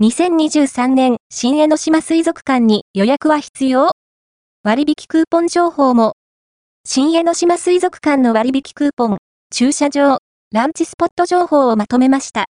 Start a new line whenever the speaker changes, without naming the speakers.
2023年新江ノ島水族館に予約は必要割引クーポン情報も。新江ノ島水族館の割引クーポン、駐車場、ランチスポット情報をまとめました。